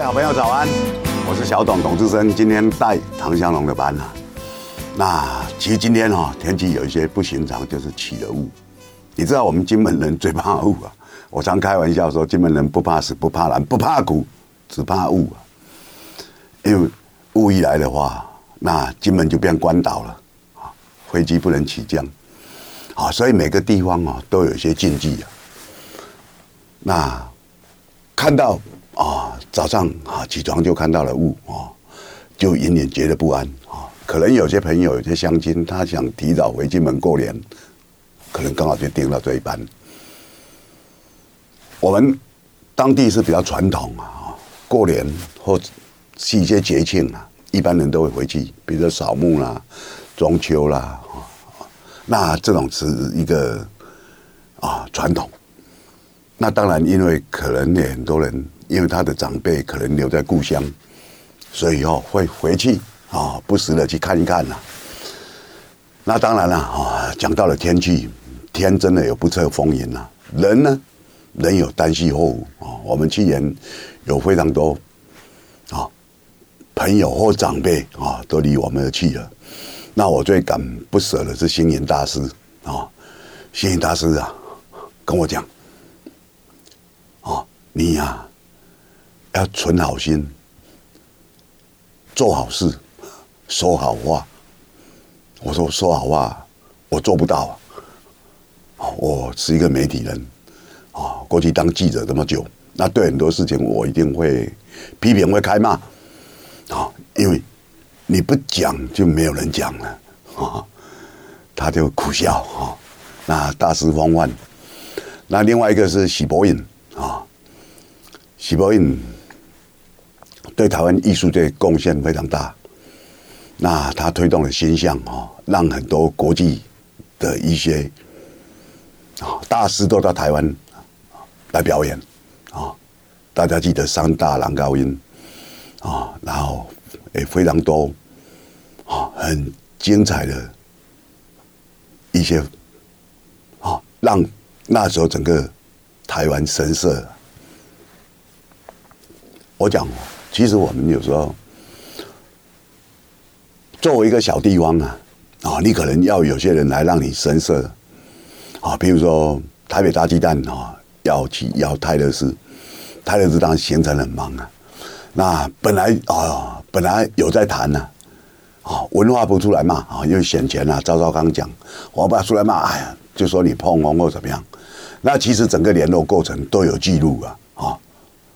位好朋友早安，我是小董董志生，今天带唐湘龙的班啊。那其实今天哈天气有一些不寻常，就是起了雾。你知道我们金门人最怕雾啊，我常开玩笑说，金门人不怕死，不怕冷，不怕苦，只怕雾啊。因为雾一来的话，那金门就变关岛了啊，飞机不能起降啊，所以每个地方啊都有一些禁忌啊。那看到啊早上啊起床就看到了雾啊，就隐隐觉得不安啊。可能有些朋友、有些乡亲，他想提早回金门过年。可能刚好就订到这一班。我们当地是比较传统啊，过年或是一些节庆啊，一般人都会回去，比如说扫墓啦、中秋啦，那这种是一个啊传统。那当然，因为可能也很多人，因为他的长辈可能留在故乡，所以哦会回去啊，不时的去看一看呐。那当然了啊，讲到了天气。天真的有不测风云呐，人呢，人有旦夕祸福啊。我们去年有非常多啊朋友或长辈啊都离我们而去了。那我最感不舍的是星云大师啊，星云大师啊跟我讲啊，你呀要存好心，做好事，说好话。我说说好话，我做不到啊。我是一个媒体人，啊，过去当记者这么久，那对很多事情我一定会批评、会开骂，啊，因为你不讲就没有人讲了，啊，他就苦笑啊。那大师方万，那另外一个是许博允啊，许博允对台湾艺术界贡献非常大，那他推动了形象啊，让很多国际的一些啊。大师都到台湾来表演啊！大家记得三大男高音啊，然后也非常多啊，很精彩的一些啊，让那时候整个台湾神色。我讲，其实我们有时候作为一个小地方啊，啊，你可能要有些人来让你神色。啊，比如说台北大鸡蛋啊，要去要泰勒斯，泰勒斯当然行程很忙啊。那本来啊，本来有在谈呢，啊，文化部出来骂啊，因为选前啊，赵少康讲，我爸出来骂，哎呀，就说你碰红或怎么样。那其实整个联络过程都有记录，啊，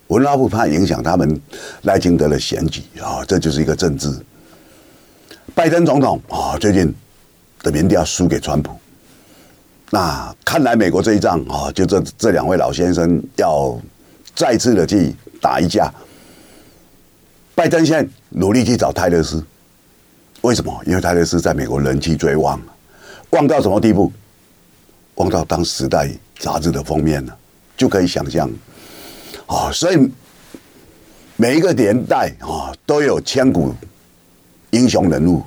文化部怕影响他们赖清德的选举啊，这就是一个政治。拜登总统啊，最近的民调输给川普。那看来美国这一仗啊，就这这两位老先生要再次的去打一架。拜登现在努力去找泰勒斯，为什么？因为泰勒斯在美国人气最旺，旺到什么地步？旺到当《时代》杂志的封面了，就可以想象。啊，所以每一个年代啊，都有千古英雄人物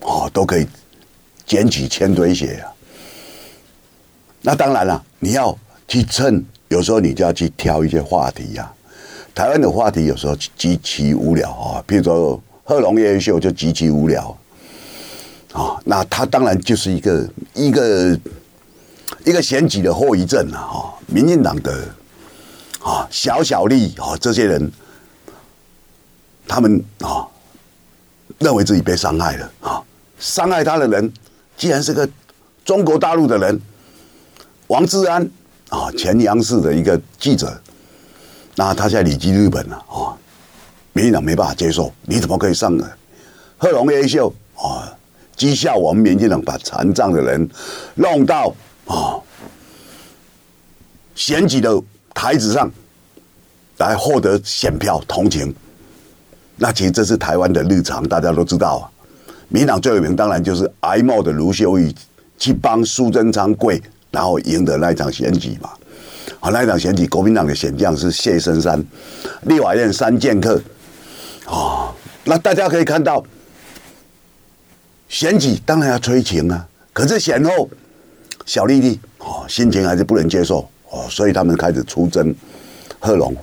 啊，都可以捡起千堆雪啊。那当然了，你要去蹭，有时候你就要去挑一些话题呀、啊。台湾的话题有时候极其无聊啊，譬如说贺龙夜秀就极其无聊啊。那他当然就是一个一个一个选举的后遗症了啊。民进党的啊小小利啊这些人，他们啊认为自己被伤害了啊，伤害他的人既然是个中国大陆的人。王志安啊，前央视的一个记者，那他现在离居日本了啊，民进党没办法接受，你怎么可以上呢？贺珑夜夜秀啊，讥笑我们民进党把残障的人弄到啊选举的台子上来获得选票同情，那其实这是台湾的日常，大家都知道啊。民党最有名当然就是哀莫的卢秀玉去帮苏贞昌跪。然后赢得那一场选举嘛，啊，那一场选举，国民党的选将是谢深山，立法院三剑客，啊，那大家可以看到，选举当然要催情啊，可是选后，小丽丽哦，心情还是不能接受哦，所以他们开始出征贺龙，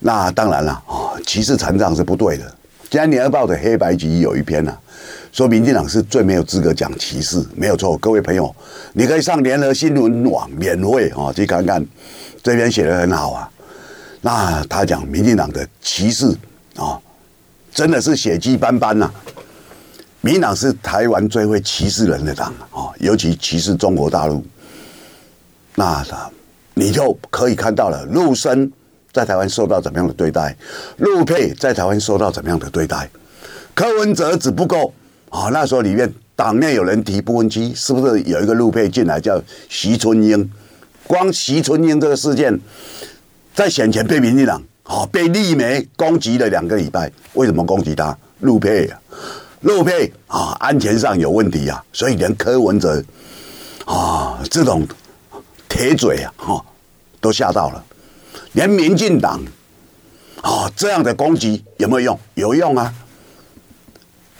那当然了啊，歧视残障是不对的。今天《联合报》的黑白集有一篇啊，说民进党是最没有资格讲歧视，没有错。各位朋友，你可以上联合新闻网免费啊去看看，这篇写的很好啊。那他讲民进党的歧视啊，真的是血迹斑斑呐。民进党是台湾最会歧视人的党啊，尤其歧视中国大陆。那他你就可以看到了陆生。在台湾受到怎么样的对待？陆配在台湾受到怎么样的对待？柯文哲只不过啊！那时候里面党内有人提不分区，是不是有一个陆配进来叫徐春英？光徐春英这个事件，在选前被民进党啊被立媒攻击了两个礼拜。为什么攻击他？陆配啊，陆配啊，安全上有问题啊，所以连柯文哲啊这种铁嘴啊，哈都吓到了。连民进党啊这样的攻击有没有用？有用啊！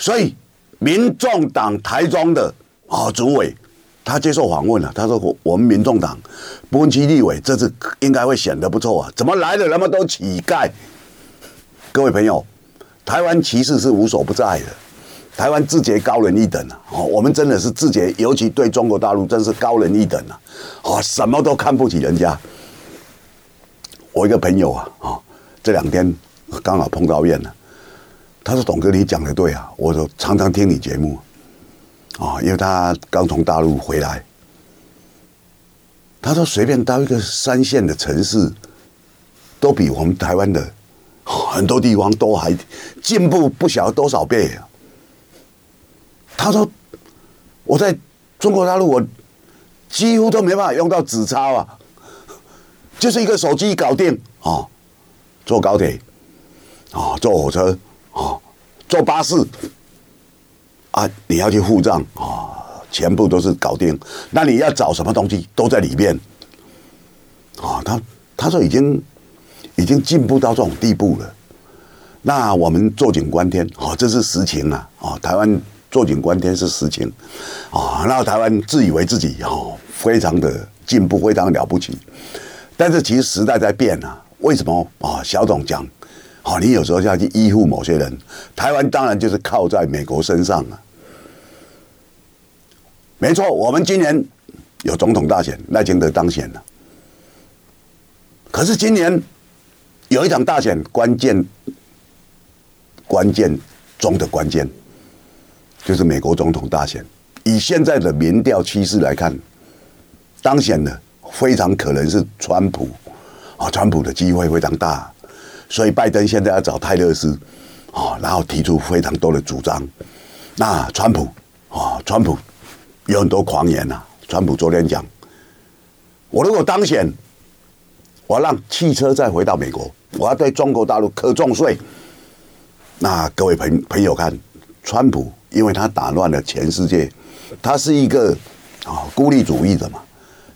所以民众党台中的啊主委他接受访问了，他说：“我我们民众党不分区立委这次应该会选得不错啊！怎么来的那么多乞丐？各位朋友，台湾歧视是无所不在的，台湾自觉高人一等啊！哦，我们真的是自觉，尤其对中国大陆真是高人一等啊！哦，什么都看不起人家。”我一个朋友啊，啊，这两天刚好碰到面了。他说：“董哥，你讲的对啊，我说常常听你节目，啊，因为他刚从大陆回来。他说随便到一个三线的城市，都比我们台湾的很多地方都还进步不晓得多少倍啊。他说我在中国大陆，我几乎都没办法用到纸钞啊。”就是一个手机搞定啊，坐高铁啊，坐火车啊，坐巴士啊，你要去付账啊，全部都是搞定。那你要找什么东西都在里面啊。他他说已经已经进步到这种地步了。那我们坐井观天啊，这是实情啊哦。台湾坐井观天是实情啊。那台湾自以为自己哦，非常的进步，非常了不起。但是其实时代在变啊，为什么啊？小董讲，好，你有时候要去依附某些人。台湾当然就是靠在美国身上了。没错，我们今年有总统大选，赖清德当选了。可是今年有一场大选，关键关键中的关键，就是美国总统大选。以现在的民调趋势来看，当选的。非常可能是川普啊，川普的机会非常大，所以拜登现在要找泰勒斯啊，然后提出非常多的主张。那川普啊，川普有很多狂言呐。川普昨天讲，我如果当选，我要让汽车再回到美国，我要对中国大陆课重税。那各位朋朋友看，川普因为他打乱了全世界，他是一个啊孤立主义的嘛。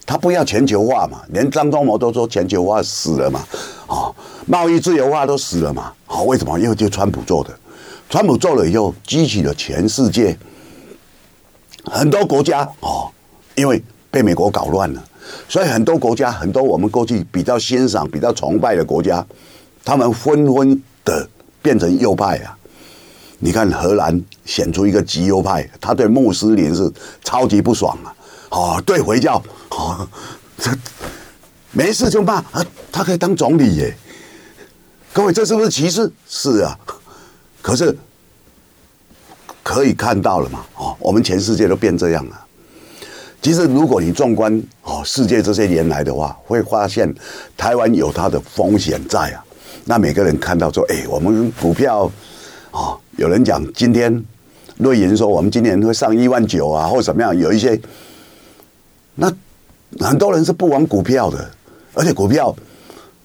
他不要全球化嘛，连张忠谋都说全球化死了嘛，啊，贸易自由化都死了嘛，好，为什么？因为就川普做的，川普做了以后，激起了全世界很多国家哦，因为被美国搞乱了，所以很多国家，很多我们过去比较欣赏、比较崇拜的国家，他们纷纷的变成右派啊。你看荷兰选出一个极右派，他对穆斯林是超级不爽啊。哦，对回教，哦，这没事就骂啊，他可以当总理耶。各位，这是不是歧视？是啊，可是可以看到了嘛，哦，我们全世界都变这样了。其实，如果你纵观哦世界这些年来的话，会发现台湾有它的风险在啊。那每个人看到说，哎，我们股票哦，有人讲今天瑞银说我们今年会上一万九啊，或怎么样，有一些。那很多人是不玩股票的，而且股票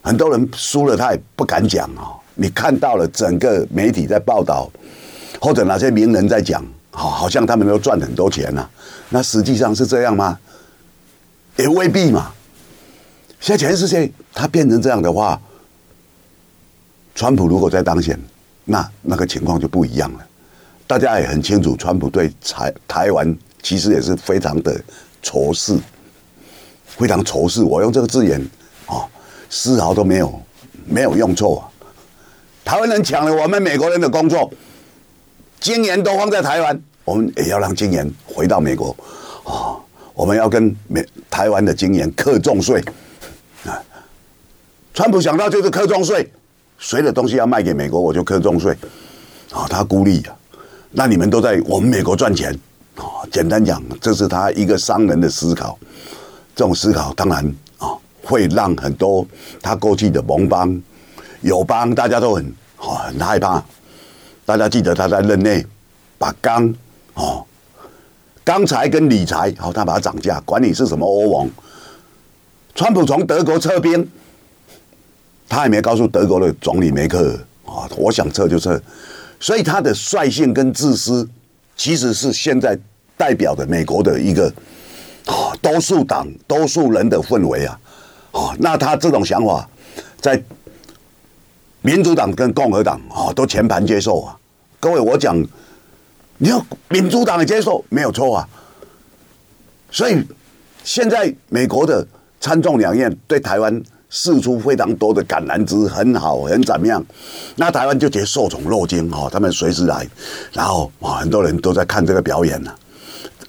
很多人输了他也不敢讲啊。你看到了整个媒体在报道，或者哪些名人在讲，好，好像他们都赚很多钱呐。那实际上是这样吗？也未必嘛。现在全世界他变成这样的话，川普如果再当选，那那个情况就不一样了。大家也很清楚，川普对台台湾其实也是非常的。仇视，非常仇视。我用这个字眼啊，丝毫都没有没有用错啊，台湾人抢了我们美国人的工作，晶圆都放在台湾，我们也要让晶圆回到美国啊！我们要跟美台湾的晶圆课重税啊！川普想到就是课重税，谁的东西要卖给美国，我就课重税啊！他孤立啊，那你们都在我们美国赚钱啊！简单讲，这是他一个商人的思考。这种思考当然啊，会让很多他过去的盟邦、友邦，大家都很啊很害怕。大家记得他在任内把钢哦。钢材跟锂材，好，他把它涨价，管你是什么欧盟。川普从德国撤兵，他也没告诉德国的总理梅克啊，我想撤就撤。所以他的率性跟自私，其实是现在代表的美国的一个啊多数党、多数人的氛围啊。啊，那他这种想法，在民主党跟共和党啊都全盘接受啊。各位，我讲。你要民主党的接受没有错啊，所以现在美国的参众两院对台湾释出非常多的橄榄枝，很好，很怎么样？那台湾就觉得受宠若惊哦，他们随时来，然后啊，很多人都在看这个表演呢。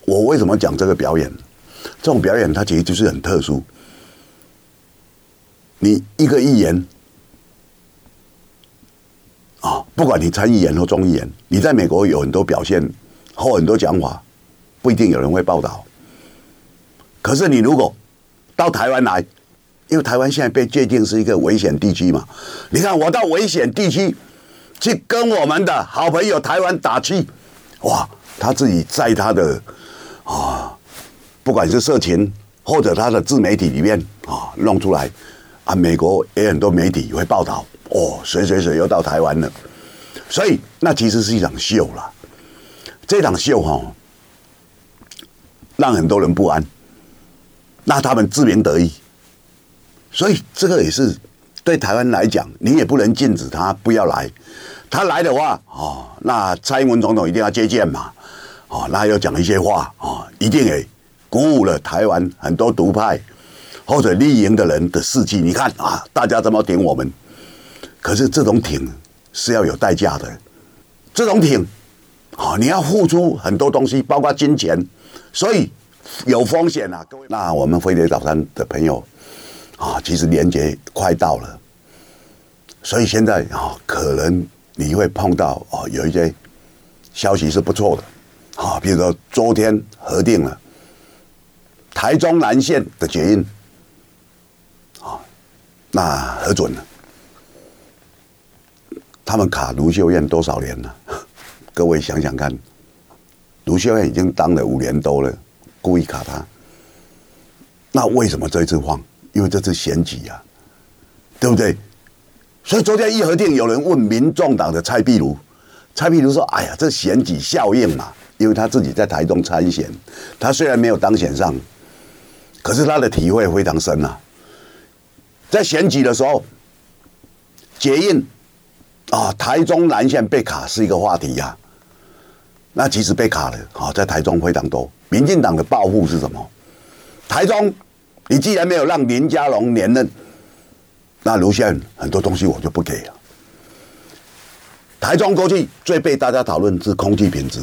我为什么讲这个表演？这种表演它其实就是很特殊，你一个议员。啊，不管你参议员或众议员，你在美国有很多表现或很多讲法，不一定有人会报道。可是你如果到台湾来，因为台湾现在被界定是一个危险地区嘛，你看我到危险地区去跟我们的好朋友台湾打气，哇，他自己在他的啊，不管是社群或者他的自媒体里面啊弄出来啊，美国也很多媒体会报道。哦，谁谁谁又到台湾了？所以那其实是一场秀了。这场秀哈、哦，让很多人不安。那他们自鸣得意，所以这个也是对台湾来讲，你也不能禁止他不要来。他来的话，哦，那蔡英文总统一定要接见嘛，哦，那要讲一些话，哦，一定也鼓舞了台湾很多独派或者绿营的人的士气。你看啊，大家这么挺我们。可是这种挺是要有代价的，这种挺啊，你要付出很多东西，包括金钱，所以有风险啊，各位。那我们飞碟早餐的朋友啊，其实年节快到了，所以现在啊，可能你会碰到啊，有一些消息是不错的啊，比如说昨天核定了台中南线的捷运啊，那核准了。他们卡卢秀燕多少年了？各位想想看，卢秀燕已经当了五年多了，故意卡他。那为什么这一次放？因为这是选举呀，对不对？所以昨天一核定，有人问民众党的蔡壁如，蔡壁如说：“哎呀，这选举效应嘛，因为他自己在台中参选，他虽然没有当选上，可是他的体会非常深啊。在选举的时候，捷运。”啊，台中南线被卡是一个话题呀、啊。那其实被卡了好，在台中非常多。民进党的报复是什么？台中，你既然没有让林佳龙连任，那卢秀燕很多东西我就不给了。台中过去最被大家讨论是空气品质。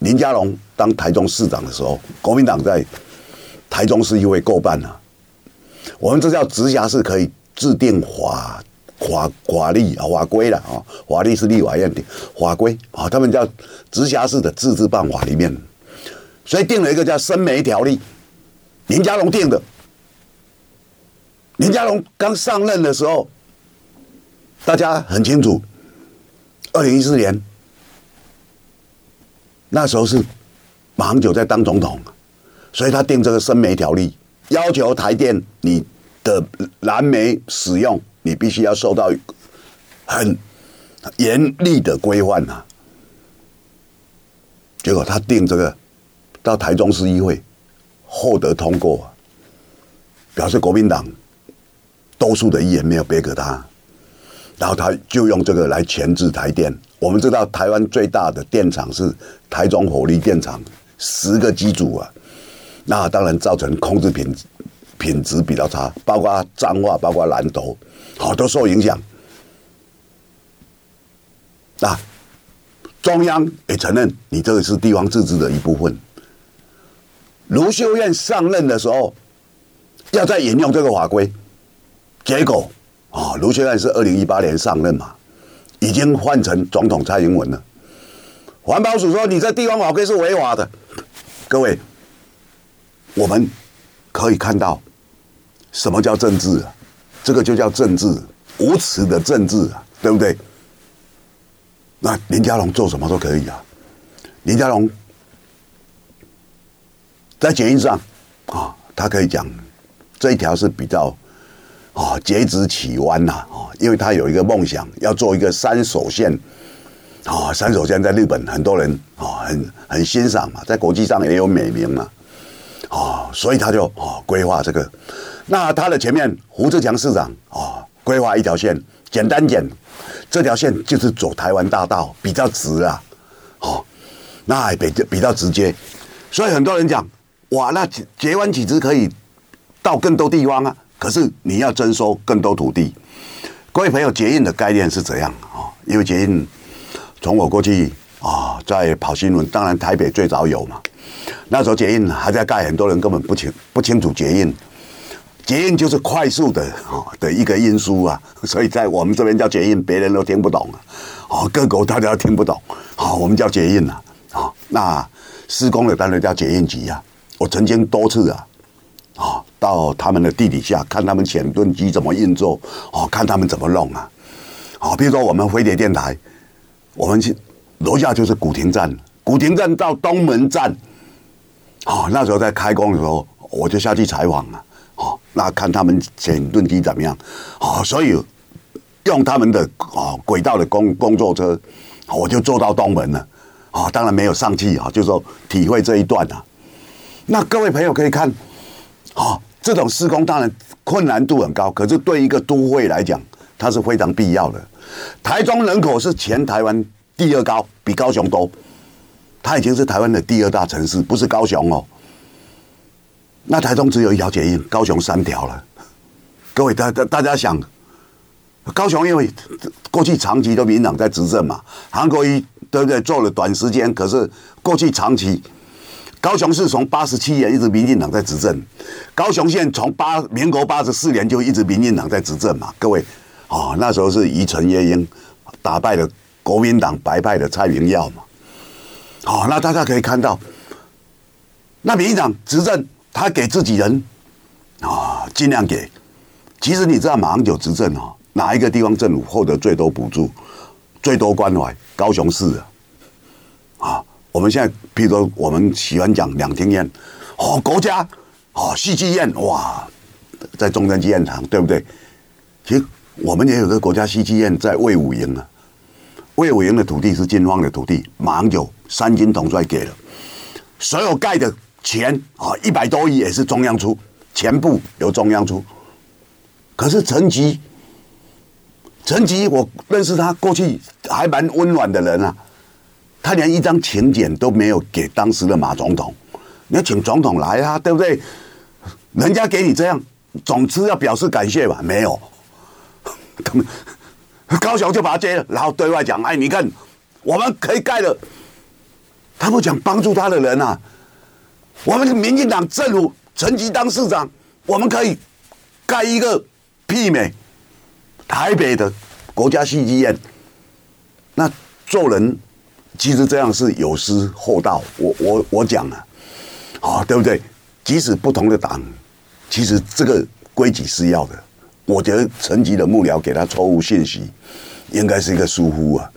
林佳龙当台中市长的时候，国民党在台中市议会过半了。我们这叫直辖市可以制定法。法法律啊，法规了啊，法律是立法院的法规啊，他们叫直辖市的自治办法里面，所以定了一个叫《深美条例》，林佳龙定的。林佳龙刚上任的时候，大家很清楚，二零一四年那时候是马英九在当总统，所以他定这个《深煤条例》，要求台电你的燃煤使用。你必须要受到很严厉的规范呐。结果他定这个到台中市议会获得通过，表示国民党多数的议员没有背给他，然后他就用这个来钳制台电。我们知道台湾最大的电厂是台中火力电厂，十个机组啊，那当然造成控制品品质比较差，包括彰化，包括南投。好，都受影响。那中央也承认你这个是地方自治的一部分。卢秀燕上任的时候，要再引用这个法规，结果啊，卢秀燕是二零一八年上任嘛，已经换成总统蔡英文了。环保署说你这地方法规是违法的。各位，我们可以看到什么叫政治啊？这个就叫政治，无耻的政治啊，对不对？那林佳龙做什么都可以啊。林佳龙在捷运上啊，他可以讲这一条是比较啊截直起弯呐啊，因为他有一个梦想，要做一个三手线啊。三手线在日本很多人啊很很欣赏嘛，在国际上也有美名嘛啊，所以他就啊规划这个。那他的前面胡志强市长啊规划一条线，简单讲。这条线就是走台湾大道，比较直啊，哦，那比较比较直接，所以很多人讲，哇，那截弯其实可以到更多地方啊，可是你要征收更多土地。各位朋友，捷运的概念是怎样啊？因为捷运从我过去啊在跑新闻，当然台北最早有嘛，那时候捷运还在盖，很多人根本不清不清楚捷运。捷运就是快速的啊的一个运输啊，所以在我们这边叫捷运，别人都听不懂啊。哦，各国大家都听不懂。好，我们叫捷运啊。好，那施工的单位叫捷运局啊。我曾经多次啊，啊，到他们的地底下看他们潜盾机怎么运作，哦，看他们怎么弄啊。好，比如说我们飞碟电台，我们去楼下就是古亭站，古亭站到东门站，哦，那时候在开工的时候，我就下去采访啊。哦，那看他们潜盾机怎么样？哦，所以用他们的哦轨道的工工作车，我就坐到东门了。哦，当然没有上去啊，就是说体会这一段啊。那各位朋友可以看，哦，这种施工当然困难度很高，可是对一个都会来讲，它是非常必要的。台中人口是全台湾第二高，比高雄多，它已经是台湾的第二大城市，不是高雄哦。那台中只有一条捷运，高雄三条了。各位大大大家想，高雄因为过去长期都民党在执政嘛，韩国瑜对不对？做了短时间，可是过去长期高雄市从八十七年一直民进党在执政，高雄县从八民国八十四年就一直民进党在执政嘛。各位啊，那时候是于陈月英打败了国民党白派的蔡明耀嘛。好，那大家可以看到，那民进党执政。他给自己人啊，尽量给。其实你知道马英九执政啊，哪一个地方政府获得最多补助、最多关怀？高雄市啊！啊，我们现在譬如说，我们喜欢讲两厅院，哦，国家哦，戏剧院哇，在中山纪念堂，对不对？其实我们也有个国家戏剧院在魏武营啊，魏武营的土地是军方的土地，马英九三军统帅给了，所有盖的。钱啊，一百多亿也是中央出，全部由中央出。可是陈吉，陈吉我认识他，过去还蛮温暖的人啊。他连一张请柬都没有给当时的马总统。你要请总统来啊，对不对？人家给你这样，总之要表示感谢吧？没有，他们高雄就把他接了，然后对外讲：“哎，你看，我们可以盖了。”他不讲帮助他的人啊。我们是民进党政府陈吉当市长，我们可以盖一个媲美台北的国家戏剧院。那做人其实这样是有失厚道。我我我讲了，啊，对不对？即使不同的党，其实这个规矩是要的。我觉得陈吉的幕僚给他错误信息，应该是一个疏忽啊。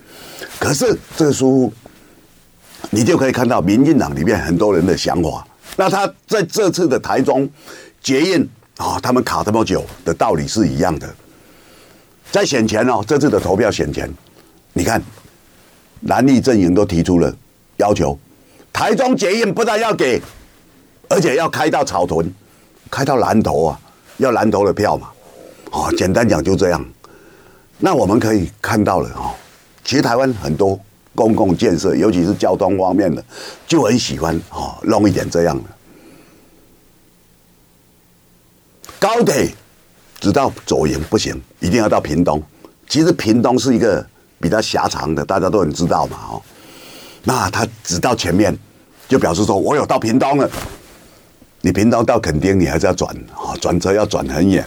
可是这个疏忽，你就可以看到民进党里面很多人的想法。那他在这次的台中捷运啊，他们卡这么久的道理是一样的。在选前哦，这次的投票选前，你看蓝绿阵营都提出了要求，台中捷运不但要给，而且要开到草屯，开到南投啊，要南投的票嘛。哦，简单讲就这样。那我们可以看到了哦，其实台湾很多。公共建设，尤其是交通方面的，就很喜欢哦，弄一点这样的高铁，直到左营不行，一定要到屏东。其实屏东是一个比较狭长的，大家都很知道嘛，哦，那他只到前面，就表示说我有到屏东了。你屏东到垦丁，你还是要转啊，转车要转很远，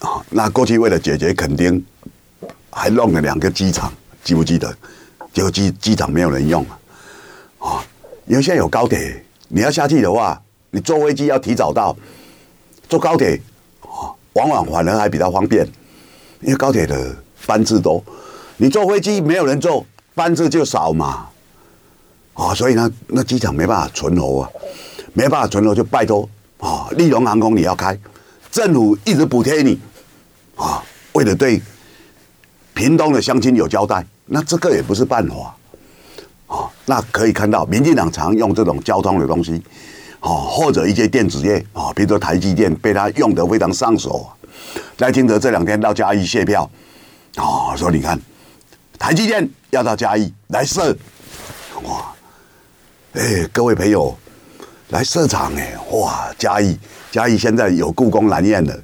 啊，那过去为了解决垦丁，还弄了两个机场，记不记得？结果机机场没有人用啊，啊，因为现在有高铁，你要下去的话，你坐飞机要提早到，坐高铁啊，往往反而还比较方便，因为高铁的班次多，你坐飞机没有人坐，班次就少嘛，啊，所以呢，那机场没办法存活啊。没办法存活，就拜托啊！立荣航空你要开，政府一直补贴你啊，为了对屏东的乡亲有交代，那这个也不是办法啊。那可以看到，民进党常用这种交通的东西啊，或者一些电子业啊，比如说台积电被他用得非常上手。赖清德这两天到嘉义谢票啊，说你看台积电要到嘉义来设，哇，哎，各位朋友。来设厂哎，哇！嘉义嘉义现在有故宫南院了，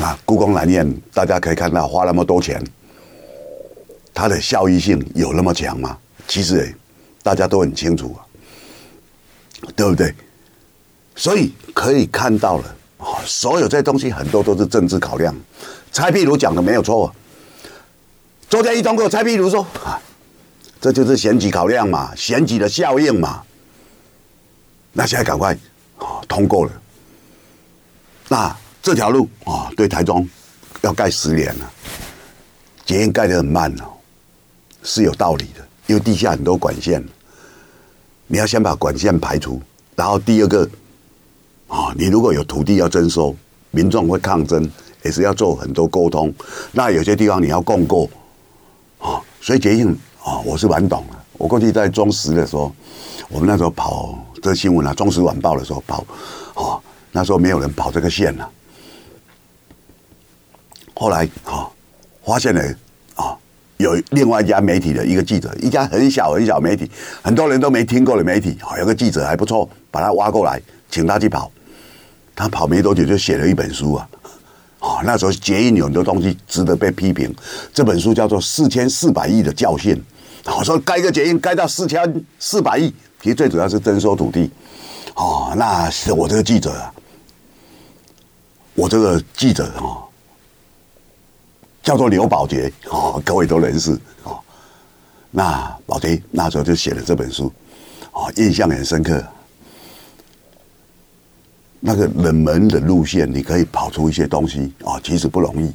啊，故宫南院大家可以看到花那么多钱，它的效益性有那么强吗？其实大家都很清楚啊，对不对？所以可以看到了，所有这些东西很多都是政治考量。蔡壁如讲的没有错，昨天一通过蔡壁如说啊，这就是选举考量嘛，选举的效应嘛。那现在赶快啊通过了，那这条路啊对台中要盖十年了，捷运盖得很慢哦，是有道理的，因为地下很多管线，你要先把管线排除，然后第二个啊，你如果有土地要征收，民众会抗争，也是要做很多沟通，那有些地方你要共构啊，所以捷运啊我是蛮懂的，我过去在中时的时候，我们那时候跑。这新闻啊，《中时晚报》的时候跑，哦，那时候没有人跑这个线了。后来啊，发现了啊，有另外一家媒体的一个记者，一家很小很小媒体，很多人都没听过的媒体，啊有个记者还不错，把他挖过来，请他去跑。他跑没多久就写了一本书啊，啊，那时候捷运有很多东西值得被批评。这本书叫做《四千四百亿的教训》。我说盖个捷运盖到四千四百亿。其实最主要是征收土地，哦，那是我这个记者啊，我这个记者哦，叫做刘宝杰哦，各位都认识哦。那宝杰那时候就写了这本书，哦，印象很深刻。那个冷门的路线，你可以跑出一些东西哦，其实不容易。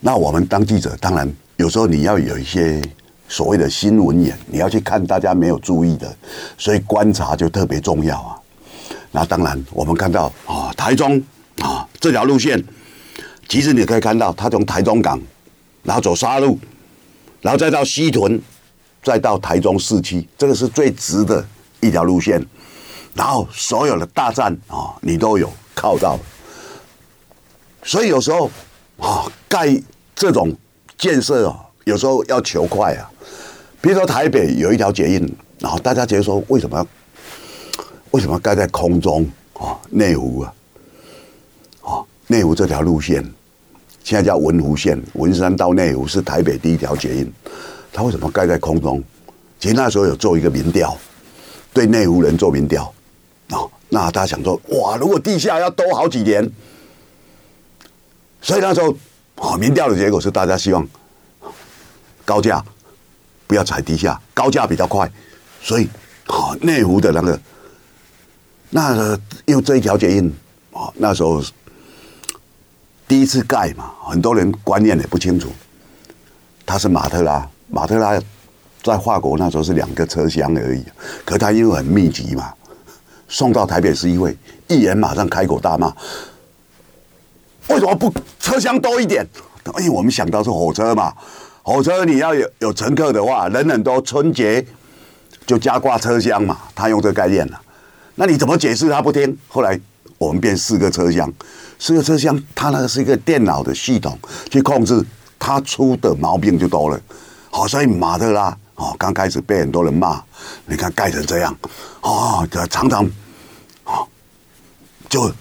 那我们当记者，当然有时候你要有一些。所谓的新闻眼，你要去看大家没有注意的，所以观察就特别重要啊。那当然，我们看到啊，台中啊这条路线，其实你可以看到，它从台中港，然后走沙路，然后再到西屯，再到台中市区，这个是最直的一条路线。然后所有的大战啊，你都有靠到。所以有时候啊，盖这种建设啊，有时候要求快啊。比如说台北有一条捷运，然后大家觉得说，为什么为什么盖在空中啊？内湖啊，啊内湖这条路线现在叫文湖线，文山到内湖是台北第一条捷运，它为什么盖在空中？其实那时候有做一个民调，对内湖人做民调，那大家想说，哇，如果地下要多好几年，所以那时候哦，民调的结果是大家希望高架。不要踩地下，高架比较快，所以啊，内湖的那个，那个因为这一条捷运啊，那时候第一次盖嘛，很多人观念也不清楚，它是马特拉，马特拉在法国那时候是两个车厢而已，可它因为很密集嘛，送到台北市议会，议员马上开口大骂，为什么不车厢多一点？因为我们想到是火车嘛。火车你要有有乘客的话，人很多，春节就加挂车厢嘛。他用这个概念了，那你怎么解释？他不听。后来我们变四个车厢，四个车厢，它那个是一个电脑的系统去控制，它出的毛病就多了。好，所以马特拉哦，刚开始被很多人骂，你看盖成这样，哦，常常啊，就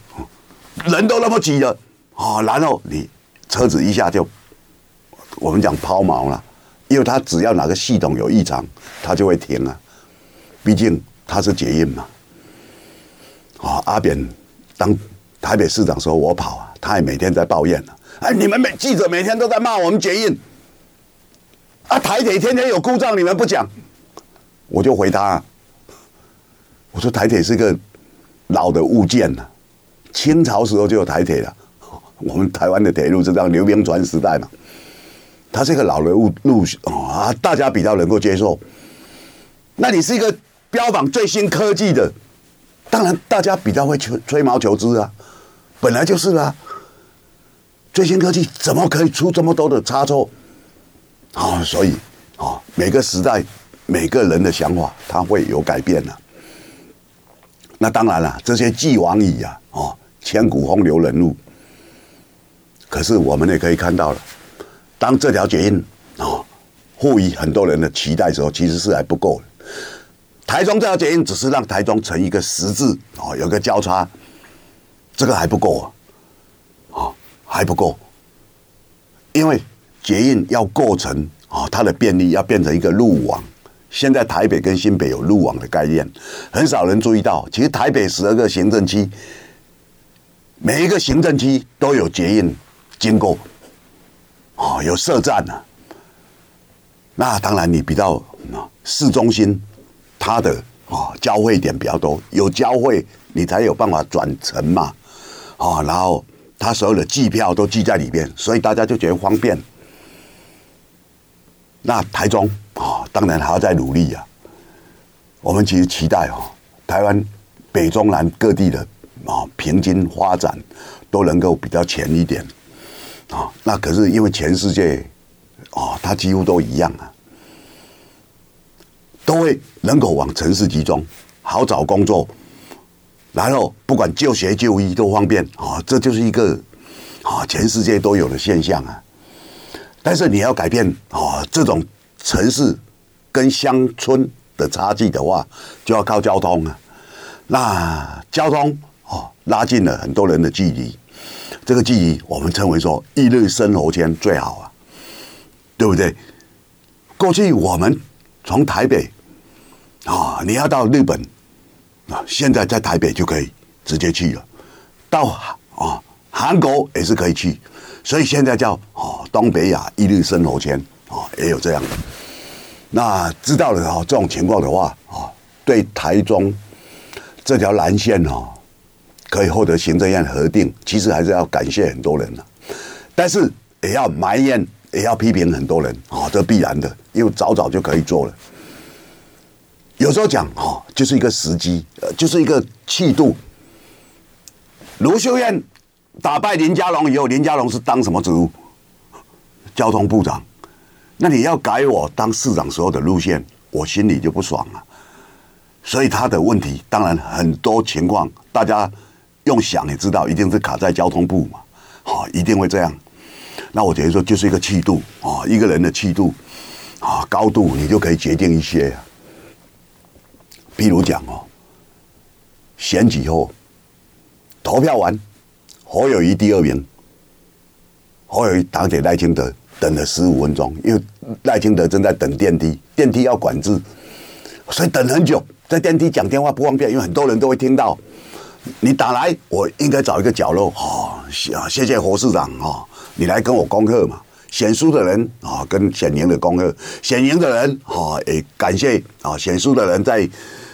人都那么挤了，啊，然后你车子一下就。我们讲抛锚了，因为他只要哪个系统有异常，他就会停啊。毕竟他是捷运嘛。啊，阿扁当台北市长时候，我跑啊，他也每天在抱怨啊。哎，你们每记者每天都在骂我们捷运。啊，台铁天天有故障，你们不讲，我就回他。我说台铁是个老的物件了，清朝时候就有台铁了。我们台湾的铁路是这样，刘铭传时代嘛，它是一个老的物路啊，大家比较能够接受。那你是一个标榜最新科技的，当然大家比较会吹吹毛求疵啊，本来就是啦。最新科技怎么可以出这么多的差错？啊，所以啊，每个时代每个人的想法他会有改变的。那当然了，这些既往矣啊，哦，千古风流人物。可是我们也可以看到了，当这条捷运啊，赋予很多人的期待时候，其实是还不够。台中这条捷运只是让台中成一个十字哦，有个交叉，这个还不够啊，啊，还不够，因为捷运要构成啊，它的便利要变成一个路网。现在台北跟新北有路网的概念，很少人注意到。其实台北十二个行政区，每一个行政区都有捷运经过，哦，有设站啊。那当然，你比较市中心，它的啊交汇点比较多，有交汇你才有办法转乘嘛，啊，然后它所有的计票都记在里边，所以大家就觉得方便。那台中啊，当然还要再努力呀。我们其实期待啊，台湾北中南各地的啊平均发展都能够比较前一点啊。那可是因为全世界啊，它几乎都一样啊，都会人口往城市集中，好找工作，然后不管就学就医都方便啊。这就是一个啊，全世界都有的现象啊。但是你要改变啊，这种城市跟乡村的差距的话，就要靠交通啊。那交通哦，拉近了很多人的距离，这个距离我们称为说一日生活圈最好啊，对不对？过去我们从台北啊，你要到日本啊，现在在台北就可以直接去了，到啊韩国也是可以去。所以现在叫哦东北亚一日生活圈哦，也有这样的。那知道了哦这种情况的话哦，对台中这条蓝线哦可以获得行政院核定，其实还是要感谢很多人的，但是也要埋怨，也要批评很多人啊，这必然的，因为早早就可以做了。有时候讲哦，就是一个时机，呃，就是一个气度。卢秀燕。打败林佳龙以后，林佳龙是当什么职务？交通部长。那你要改我当市长时候的路线，我心里就不爽了。所以他的问题，当然很多情况，大家用想也知道，一定是卡在交通部嘛。好，一定会这样。那我觉得说，就是一个气度啊，一个人的气度啊，高度，你就可以决定一些。譬如讲哦，选举后投票完。侯友谊第二名，侯友谊打给赖清德，等了十五分钟，因为赖清德正在等电梯，电梯要管制，所以等很久。在电梯讲电话不方便，因为很多人都会听到。你打来，我应该找一个角落。哦，谢谢侯市长哦，你来跟我恭贺嘛。选输的人啊，跟选赢的恭贺；选赢的人啊，也感谢啊，选输的人在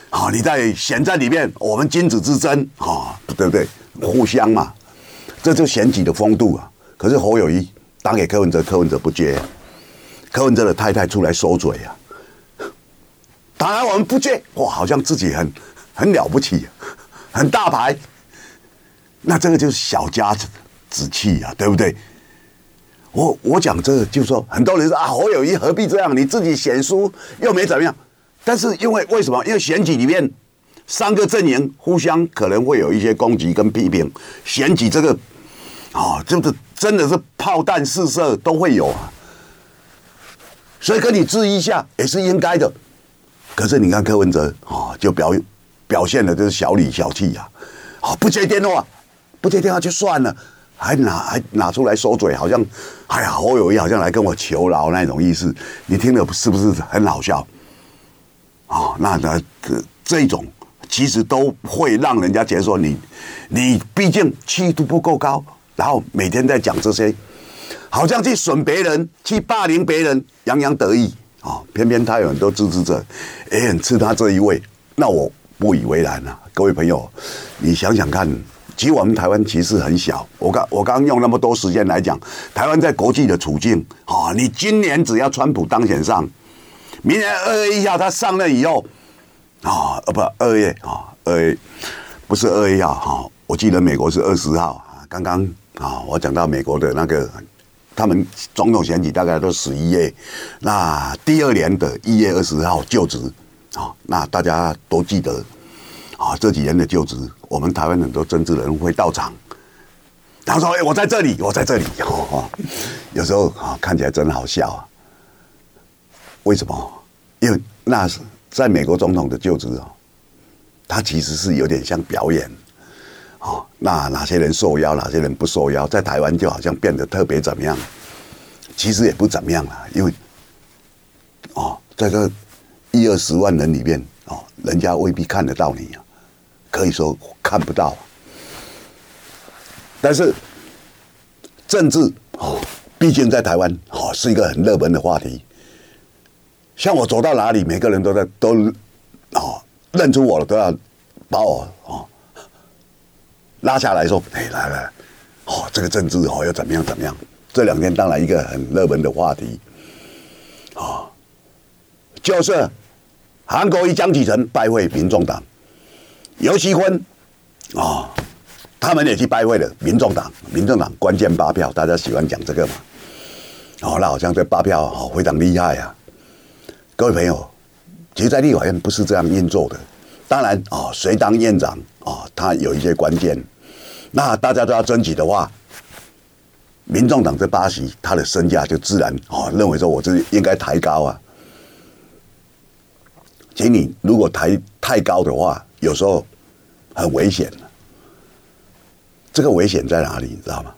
啊，你在选战里面，我们君子之争啊，对不对？互相嘛。这就选举的风度啊！可是侯友宜打给柯文哲，柯文哲不接，柯文哲的太太出来收嘴啊！当然我们不接，哇，好像自己很很了不起，很大牌。那这个就是小家子子气啊，对不对？我我讲这个就是说，很多人说啊，侯友宜何必这样？你自己选书又没怎么样。但是因为为什么？因为选举里面。三个阵营互相可能会有一些攻击跟批评，选举这个啊，就是真的是炮弹四射都会有啊，所以跟你质疑一下也是应该的。可是你看柯文哲啊，就表表现的就是小里小气呀，啊，不接电话，不接电话就算了，还拿还拿出来说嘴，好像哎呀侯友宜好像来跟我求饶那种意思，你听了是不是很好笑？啊、哦，那那这这种其实都会让人家觉得说你你毕竟气度不够高，然后每天在讲这些，好像去损别人，去霸凌别人，洋洋得意啊、偏偏他有很多支持者，也很吃他这一味，那我不以为然啊！各位朋友，你想想看，其实我们台湾其实很小，我刚我刚用那么多时间来讲，台湾在国际的处境啊、你今年只要川普当选上。明年二月一号他上任以后，啊，不，二月啊，二月不是二月一号哈，我记得美国是二十号啊。刚刚啊，我讲到美国的那个，他们总统选举大概都十一月，那第二年的一月二十号就职啊，那大家都记得啊，这几年的就职，我们台湾很多政治人会到场，他说：“哎，我在这里，我在这里。”哦，有时候啊，看起来真好笑啊。为什么？因为那是在美国总统的就职哦，他其实是有点像表演，哦，那哪些人受邀，哪些人不受邀，在台湾就好像变得特别怎么样？其实也不怎么样了，因为哦，在这一二十万人里面哦，人家未必看得到你啊，可以说看不到。但是政治哦，毕竟在台湾哦，是一个很热门的话题。像我走到哪里，每个人都在都哦认出我了，都要把我哦拉下来说：“哎，来来，哦，这个政治哦要怎么样怎么样？”这两天当然一个很热门的话题，哦，就是韩国瑜、江启臣拜会民众党，尤锡堃啊、哦，他们也去拜会了民众党。民众党关键八票，大家喜欢讲这个嘛？哦，那好像这八票哦非常厉害啊。各位朋友，其实，在立法院不是这样运作的。当然啊，谁当院长啊，他有一些关键。那大家都要争取的话，民众党这八席，他的身价就自然啊，认为说我这应该抬高啊。请你如果抬太高的话，有时候很危险的。这个危险在哪里？你知道吗？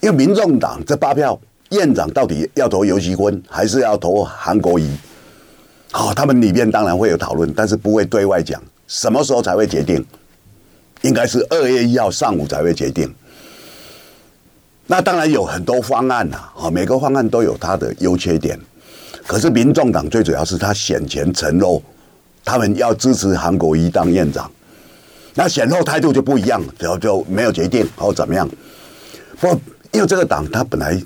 因为民众党这八票。院长到底要投游锡堃还是要投韩国瑜？好，他们里面当然会有讨论，但是不会对外讲。什么时候才会决定？应该是二月一号上午才会决定。那当然有很多方案呐，啊，每个方案都有它的优缺点。可是民众党最主要是他选前承诺，他们要支持韩国瑜当院长。那选后态度就不一样，然后就没有决定，或怎么样？不，因为这个党他本来。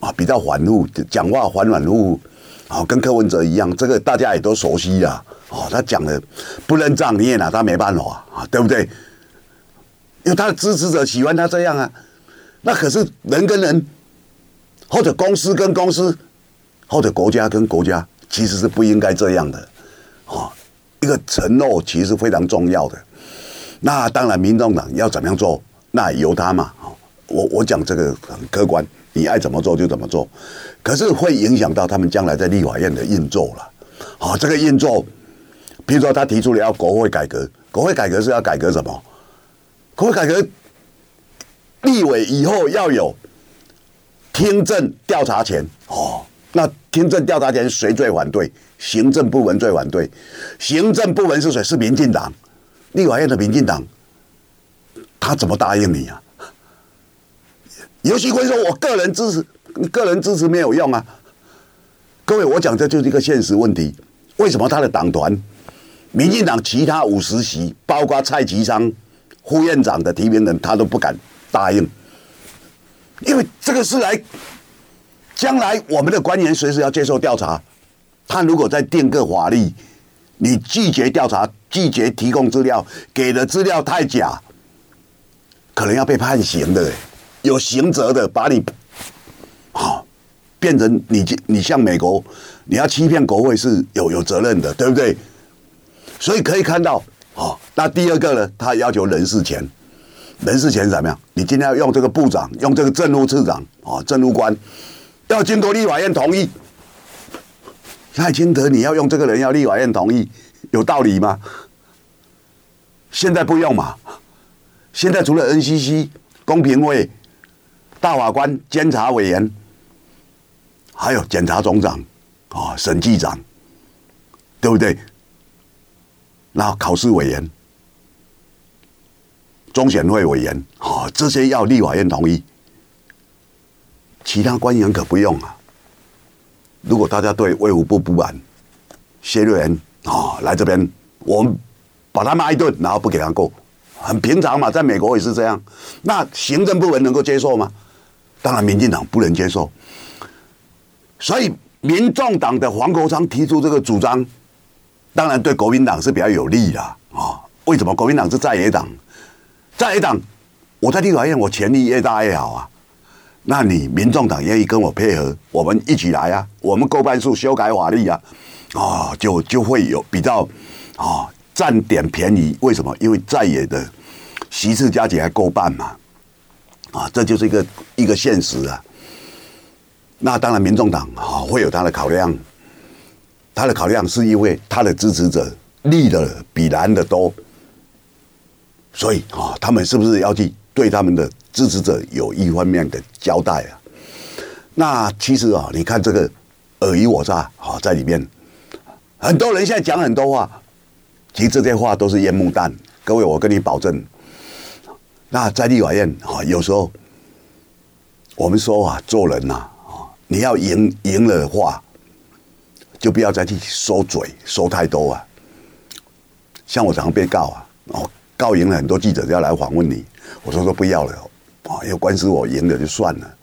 啊，比较缓和，讲话缓缓乎乎，啊，跟柯文哲一样，这个大家也都熟悉呀。哦，他讲的不认账，你也拿他没办法啊，对不对？因为他的支持者喜欢他这样啊。那可是人跟人，或者公司跟公司，或者国家跟国家，其实是不应该这样的。啊，一个承诺其实非常重要的。那当然，民众党要怎么样做，那由他嘛。我我讲这个很客观。你爱怎么做就怎么做，可是会影响到他们将来在立法院的运作了。好，这个运作，比如说他提出了要国会改革，国会改革是要改革什么？国会改革，立委以后要有听证调查权哦。那听证调查权谁最反对？行政部门最反对。行政部门是谁？是民进党。立法院的民进党，他怎么答应你啊？游锡堃说：“我个人支持，个人支持没有用啊！各位，我讲这就是一个现实问题。为什么他的党团，民进党其他五十席，包括蔡其昌副院长的提名人，他都不敢答应？因为这个是来将来我们的官员随时要接受调查。他如果再定个法律，你拒绝调查、拒绝提供资料，给的资料太假，可能要被判刑的。”有刑责的，把你好变成你，你像美国，你要欺骗国会是有有责任的，对不对？所以可以看到，哦，那第二个呢，他要求人事权，人事权怎么样？你今天要用这个部长，用这个政务次长，哦，政务官，要经过立法院同意。蔡清德，你要用这个人，要立法院同意，有道理吗？现在不用嘛？现在除了 NCC。公平会、大法官、监察委员，还有检察总长啊、审计长，对不对？然后考试委员、中选会委员啊，这些要立法院同意，其他官员可不用啊。如果大家对卫福部不满，谢瑞元啊来这边，我们把他骂一顿，然后不给他过，很平常嘛，在美国也是这样。那行政部门能够接受吗？当然，民进党不能接受。所以，民众党的黄国昌提出这个主张，当然对国民党是比较有利的啊。为什么？国民党是在野党，在野党，我在立法院，我权力越大越好啊。那你民众党愿意跟我配合，我们一起来啊！我们过半数修改法律啊，啊，就就会有比较啊占点便宜。为什么？因为在野的席次加起来过半嘛，啊，这就是一个一个现实啊。那当然，民众党啊会有他的考量，他的考量是因为他的支持者绿的比蓝的多，所以啊，他们是不是要去对他们的？支持者有一方面的交代啊，那其实啊，你看这个尔虞我诈啊，在里面，很多人现在讲很多话，其实这些话都是烟幕弹。各位，我跟你保证，那在立法院啊，有时候我们说啊，做人呐啊，你要赢赢了的话，就不要再去收嘴说太多啊。像我常常被告啊，哦，告赢了很多记者要来访问你，我说说不要了。啊，有官司我赢了就算了，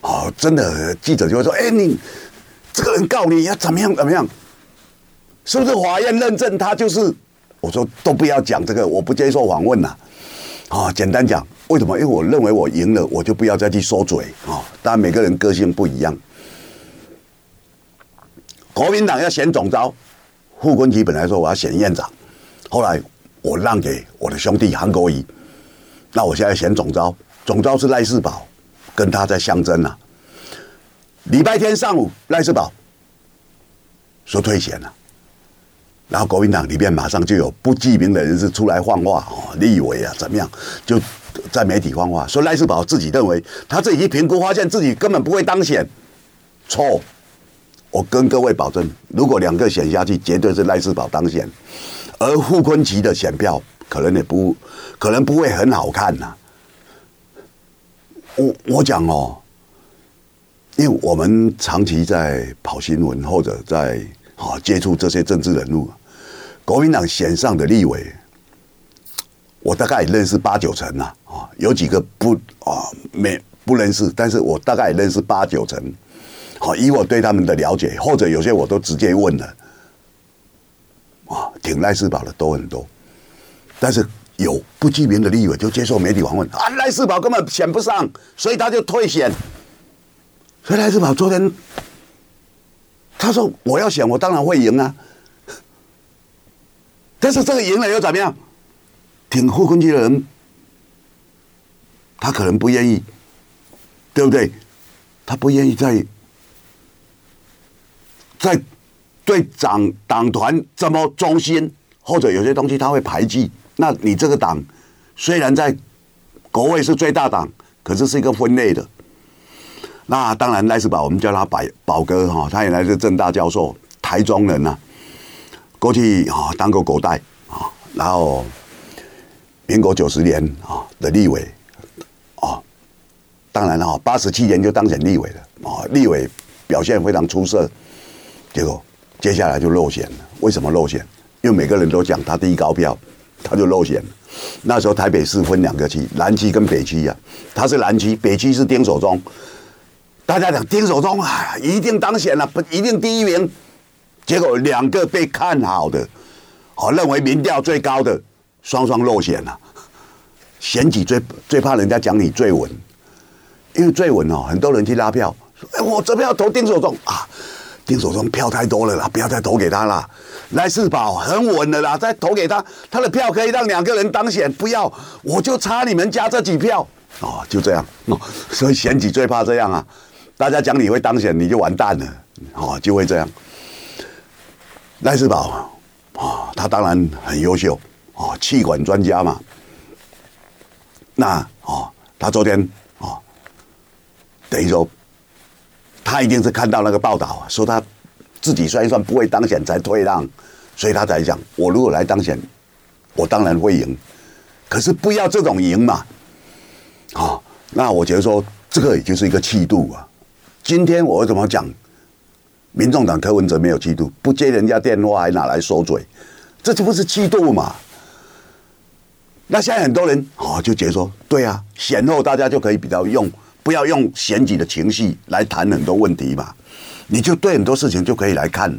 啊，真的记者就会说，哎，你这个人告你要怎么样怎么样？是不是法院认证他就是？我说都不要讲这个，我不接受访问呐。啊，简单讲，为什么？因为我认为我赢了，我就不要再去收嘴啊。当然每个人个性不一样。国民党要选总召，傅崐萁本来说我要选院长，后来我让给我的兄弟韩国瑜，那我现在选总召。总召是赖世宝，跟他在相争啊。礼拜天上午，赖世宝说退选了，然后国民党里面马上就有不记名的人士出来放话哦，立委啊怎么样，就在媒体放话说赖世宝自己认为他自己一评估发现自己根本不会当选，错。我跟各位保证，如果两个选下去，绝对是赖世宝当选，而傅昆萁的选票可能也不可能不会很好看呐、我我讲哦，因为我们长期在跑新闻或者在啊接触这些政治人物，国民党选上的立委，我大概也认识八九成呐啊，有几个不啊没不认识，但是我大概也认识八九成，好，以我对他们的了解，或者有些我都直接问了，啊，挺赖士葆的都很多，但是。有不记名的立委就接受媒体访问啊，赖士葆根本选不上，所以他就退选。所以赖士葆昨天他说：“我要选，我当然会赢啊。”但是这个赢了又怎么样？挺傅崐萁的人，他可能不愿意，对不对？他不愿意在在对党党团这么忠心，或者有些东西他会排挤。那你这个党虽然在国会是最大党，可是是一个分类的。那当然赖士葆，我们叫他宝宝哥哈，他原来是政大教授，台中人呐、啊，过去啊当过国代啊，然后民国九十年啊的立委啊，当然了，八十七年就当选立委了啊，立委表现非常出色，结果接下来就落选了。为什么落选？因为每个人都讲他第一高票。他就落选。那时候台北市分两个区，南区跟北区啊。他是南区，北区是丁守中。大家讲丁守中啊，一定当选了，不一定第一名。结果两个被看好的，我认为民调最高的，双双落选了。选举最最怕人家讲你最稳，因为最稳哦，很多人去拉票，说哎，我这票投丁守中啊。丁守中票太多了啦，不要再投给他了。赖世宝很稳的啦，再投给他，他的票可以让两个人当选。不要，我就差你们家这几票哦，就这样哦。所以选举最怕这样啊，大家讲你会当选，你就完蛋了哦，就会这样。赖世宝啊，他当然很优秀哦，气管专家嘛。那哦，他昨天哦，等于说他一定是看到那个报道啊，说他自己算一算不会当选才退让，所以他才讲，我如果来当选，我当然会赢，可是不要这种赢嘛，啊，那我觉得说这个也就是一个气度啊。今天我怎么讲？民众党柯文哲没有气度，不接人家电话还拿来说嘴，这就不是气度嘛？那现在很多人哦就觉得说，对啊，选后大家就可以比较用，不要用选举的情绪来谈很多问题嘛，你就对很多事情就可以来看。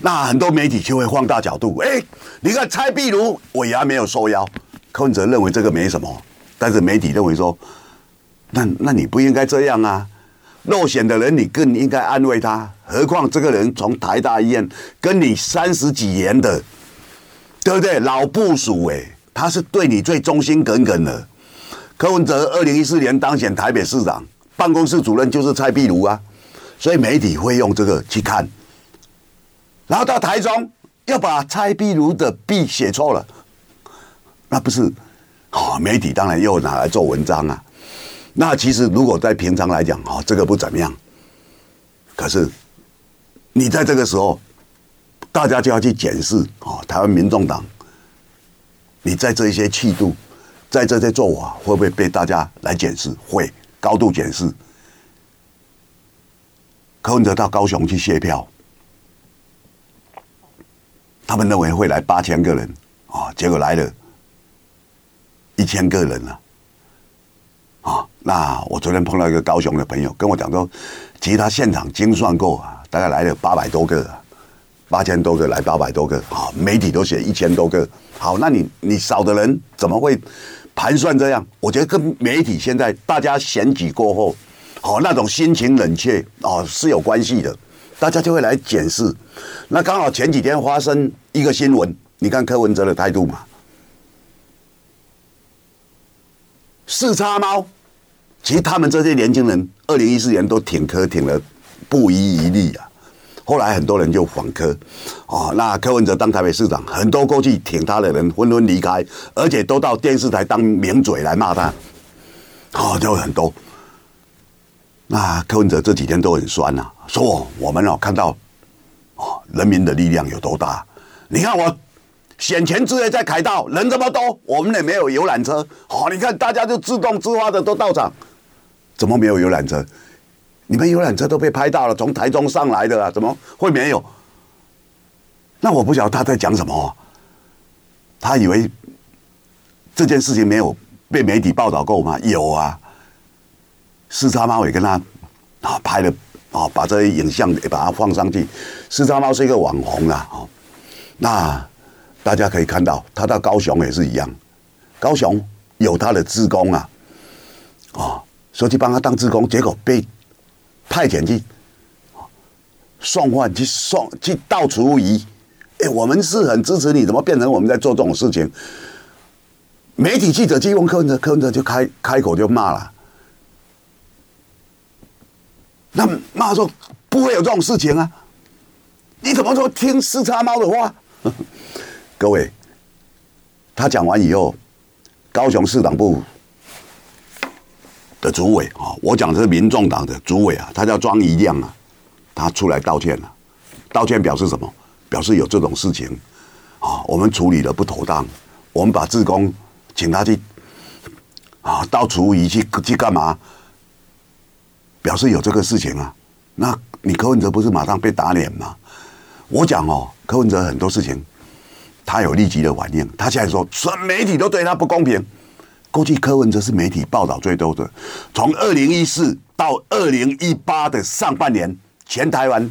那很多媒体就会放大角度，哎，你看蔡壁如尾牙没有受邀，柯文哲认为这个没什么，但是媒体认为说，那那你不应该这样啊。落选的人，你更应该安慰他。何况这个人从台大医院跟你三十几年的，对不对？老部属哎，他是对你最忠心耿耿的。柯文哲二零一四年当选台北市长，办公室主任就是蔡壁如啊，所以媒体会用这个去看。然后到台中要把蔡壁如的壁写错了，那不是？好，媒体当然又拿来做文章啊。那其实，如果在平常来讲，哦，这个不怎么样。可是，你在这个时候，大家就要去检视啊，台湾民众党，你在这一些气度，在这些做法，会不会被大家来检视？会高度检视。柯文哲到高雄去谢票，他们认为会来八千个人啊，结果来了一千个人了。啊，那我昨天碰到一个高雄的朋友，跟我讲说，其实他现场精算过啊，大概来了八百多个，八千多个来八百多个，啊，媒体都写一千多个。好，那你你少的人怎么会盘算这样？我觉得跟媒体现在大家选举过后，哦，那种心情冷却哦是有关系的，大家就会来检视。那刚好前几天发生一个新闻，你看柯文哲的态度嘛。四叉猫，其实他们这些年轻人，二零一四年都挺柯挺了不遗余力啊。后来很多人就反柯，哦，那柯文哲当台北市长，很多过去挺他的人纷纷离开，而且都到电视台当名嘴来骂他，哦，就很多。那柯文哲这几天都很酸呐、啊，说我们哦看到哦人民的力量有多大，你看我。选前之夜在凯道人这么多，我们也没有游览车。哦，你看大家就自动自发的都到场，怎么没有游览车？你们游览车都被拍到了，从台中上来的啊，怎么会没有？那我不晓得他在讲什么。他以为这件事情没有被媒体报道过吗？有啊，四叉猫也跟他啊拍了啊，把这些影像也把它放上去。四叉猫是一个网红啊，哦，那。大家可以看到，他到高雄也是一样，高雄有他的志工啊，啊，说去帮他当志工，结果被派遣去送饭去送去倒厨余。哎，我们是很支持你，怎么变成我们在做这种事情？媒体记者去问柯文哲，柯文哲就开开口就骂了，那骂说不会有这种事情啊，你怎么说听四叉猫的话？各位，他讲完以后，高雄市党部的主委啊，我讲的是民众党的主委啊，他叫庄宜亮啊，他出来道歉了。道歉表示什么？表示有这种事情啊，我们处理的不妥当，我们把志工请他去啊，到厨余去去干嘛？表示有这个事情啊，那你柯文哲不是马上被打脸吗？我讲哦，柯文哲很多事情。他有立即的反应，他现在说，全媒体都对他不公平。过去柯文哲是媒体报道最多的，从二零一四到二零一八的上半年，全台湾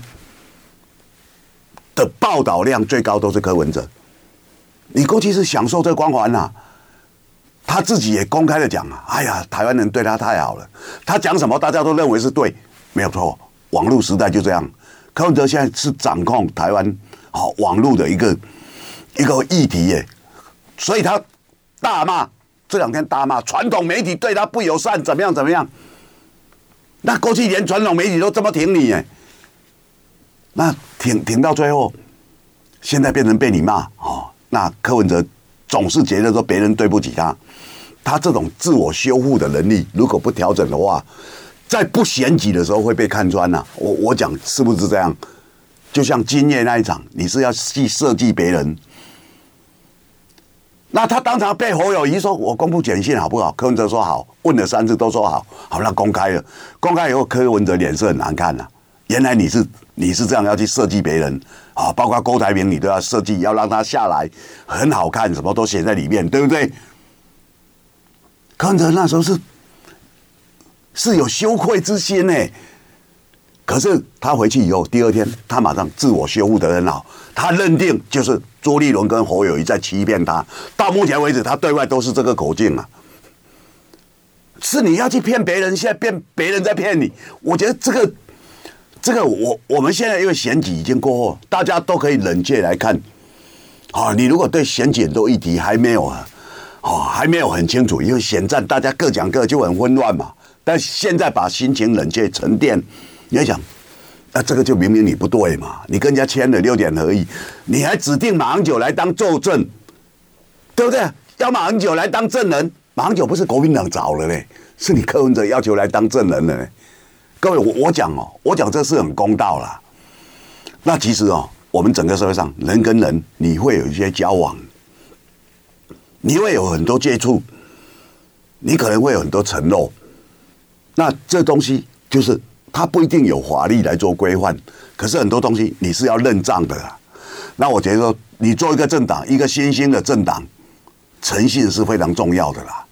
的报道量最高都是柯文哲。你过去是享受这光环呐、啊，他自己也公开的讲啊，哎呀，台湾人对他太好了，他讲什么大家都认为是对，没有错。网络时代就这样，柯文哲现在是掌控台湾好网络的一个。一个议题耶，所以他大骂这两天大骂传统媒体对他不友善，怎么样怎么样？那过去连传统媒体都这么挺你耶，那挺挺到最后，现在变成被你骂哦。那柯文哲总是觉得说别人对不起他，他这种自我修复的能力，如果不调整的话，在不选举的时候会被看穿呐、我我讲是不是这样？就像今夜那一场，你是要去设计别人，那他当场被侯友宜说：“我公布简讯好不好？”柯文哲说：“好。”问了三次都说好，好，那公开了。公开以后，柯文哲脸色很难看呐、原来你是你是这样要去设计别人啊，包括郭台铭，你都要设计，要让他下来很好看，什么都写在里面，对不对？柯文哲那时候是是有羞愧之心呢。可是他回去以后，第二天他马上自我修复得很好。他认定就是朱立伦跟侯友宜在欺骗他。到目前为止，他对外都是这个口径啊。是你要去骗别人，现在变别人在骗你。我觉得这个这个，我我们现在因为选举已经过后，大家都可以冷静来看。啊，你如果对选举都议题还没有啊，哦，还没有很清楚，因为选战大家各讲各就很混乱嘛。但现在把心情冷静沉淀。你要想，那这个就明明你不对嘛！你跟人家签了六点合意，你还指定马英九来当作证，对不对？要马英九来当证人，马英九不是国民党找了嘞，是你柯文哲要求来当证人的嘞。各位，我我讲哦，我讲这是很公道啦。那其实哦，我们整个社会上人跟人，你会有一些交往，你会有很多接触，你可能会有很多承诺，那这东西就是。他不一定有法律来做规范，可是很多东西你是要认账的啦。那我觉得说，你做一个政党，一个新兴的政党，诚信是非常重要的啦。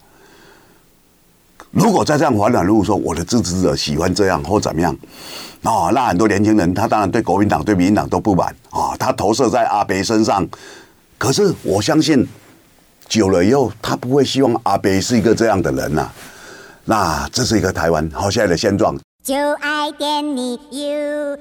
如果在这样发展，如果说我的支持者喜欢这样或怎么样，啊，那很多年轻人他当然对国民党、对民进党都不满啊，他投射在阿北身上。可是我相信，久了以后，他不会希望阿北是一个这样的人呐。那这是一个台湾好现在的现状。就爱点你 UFO。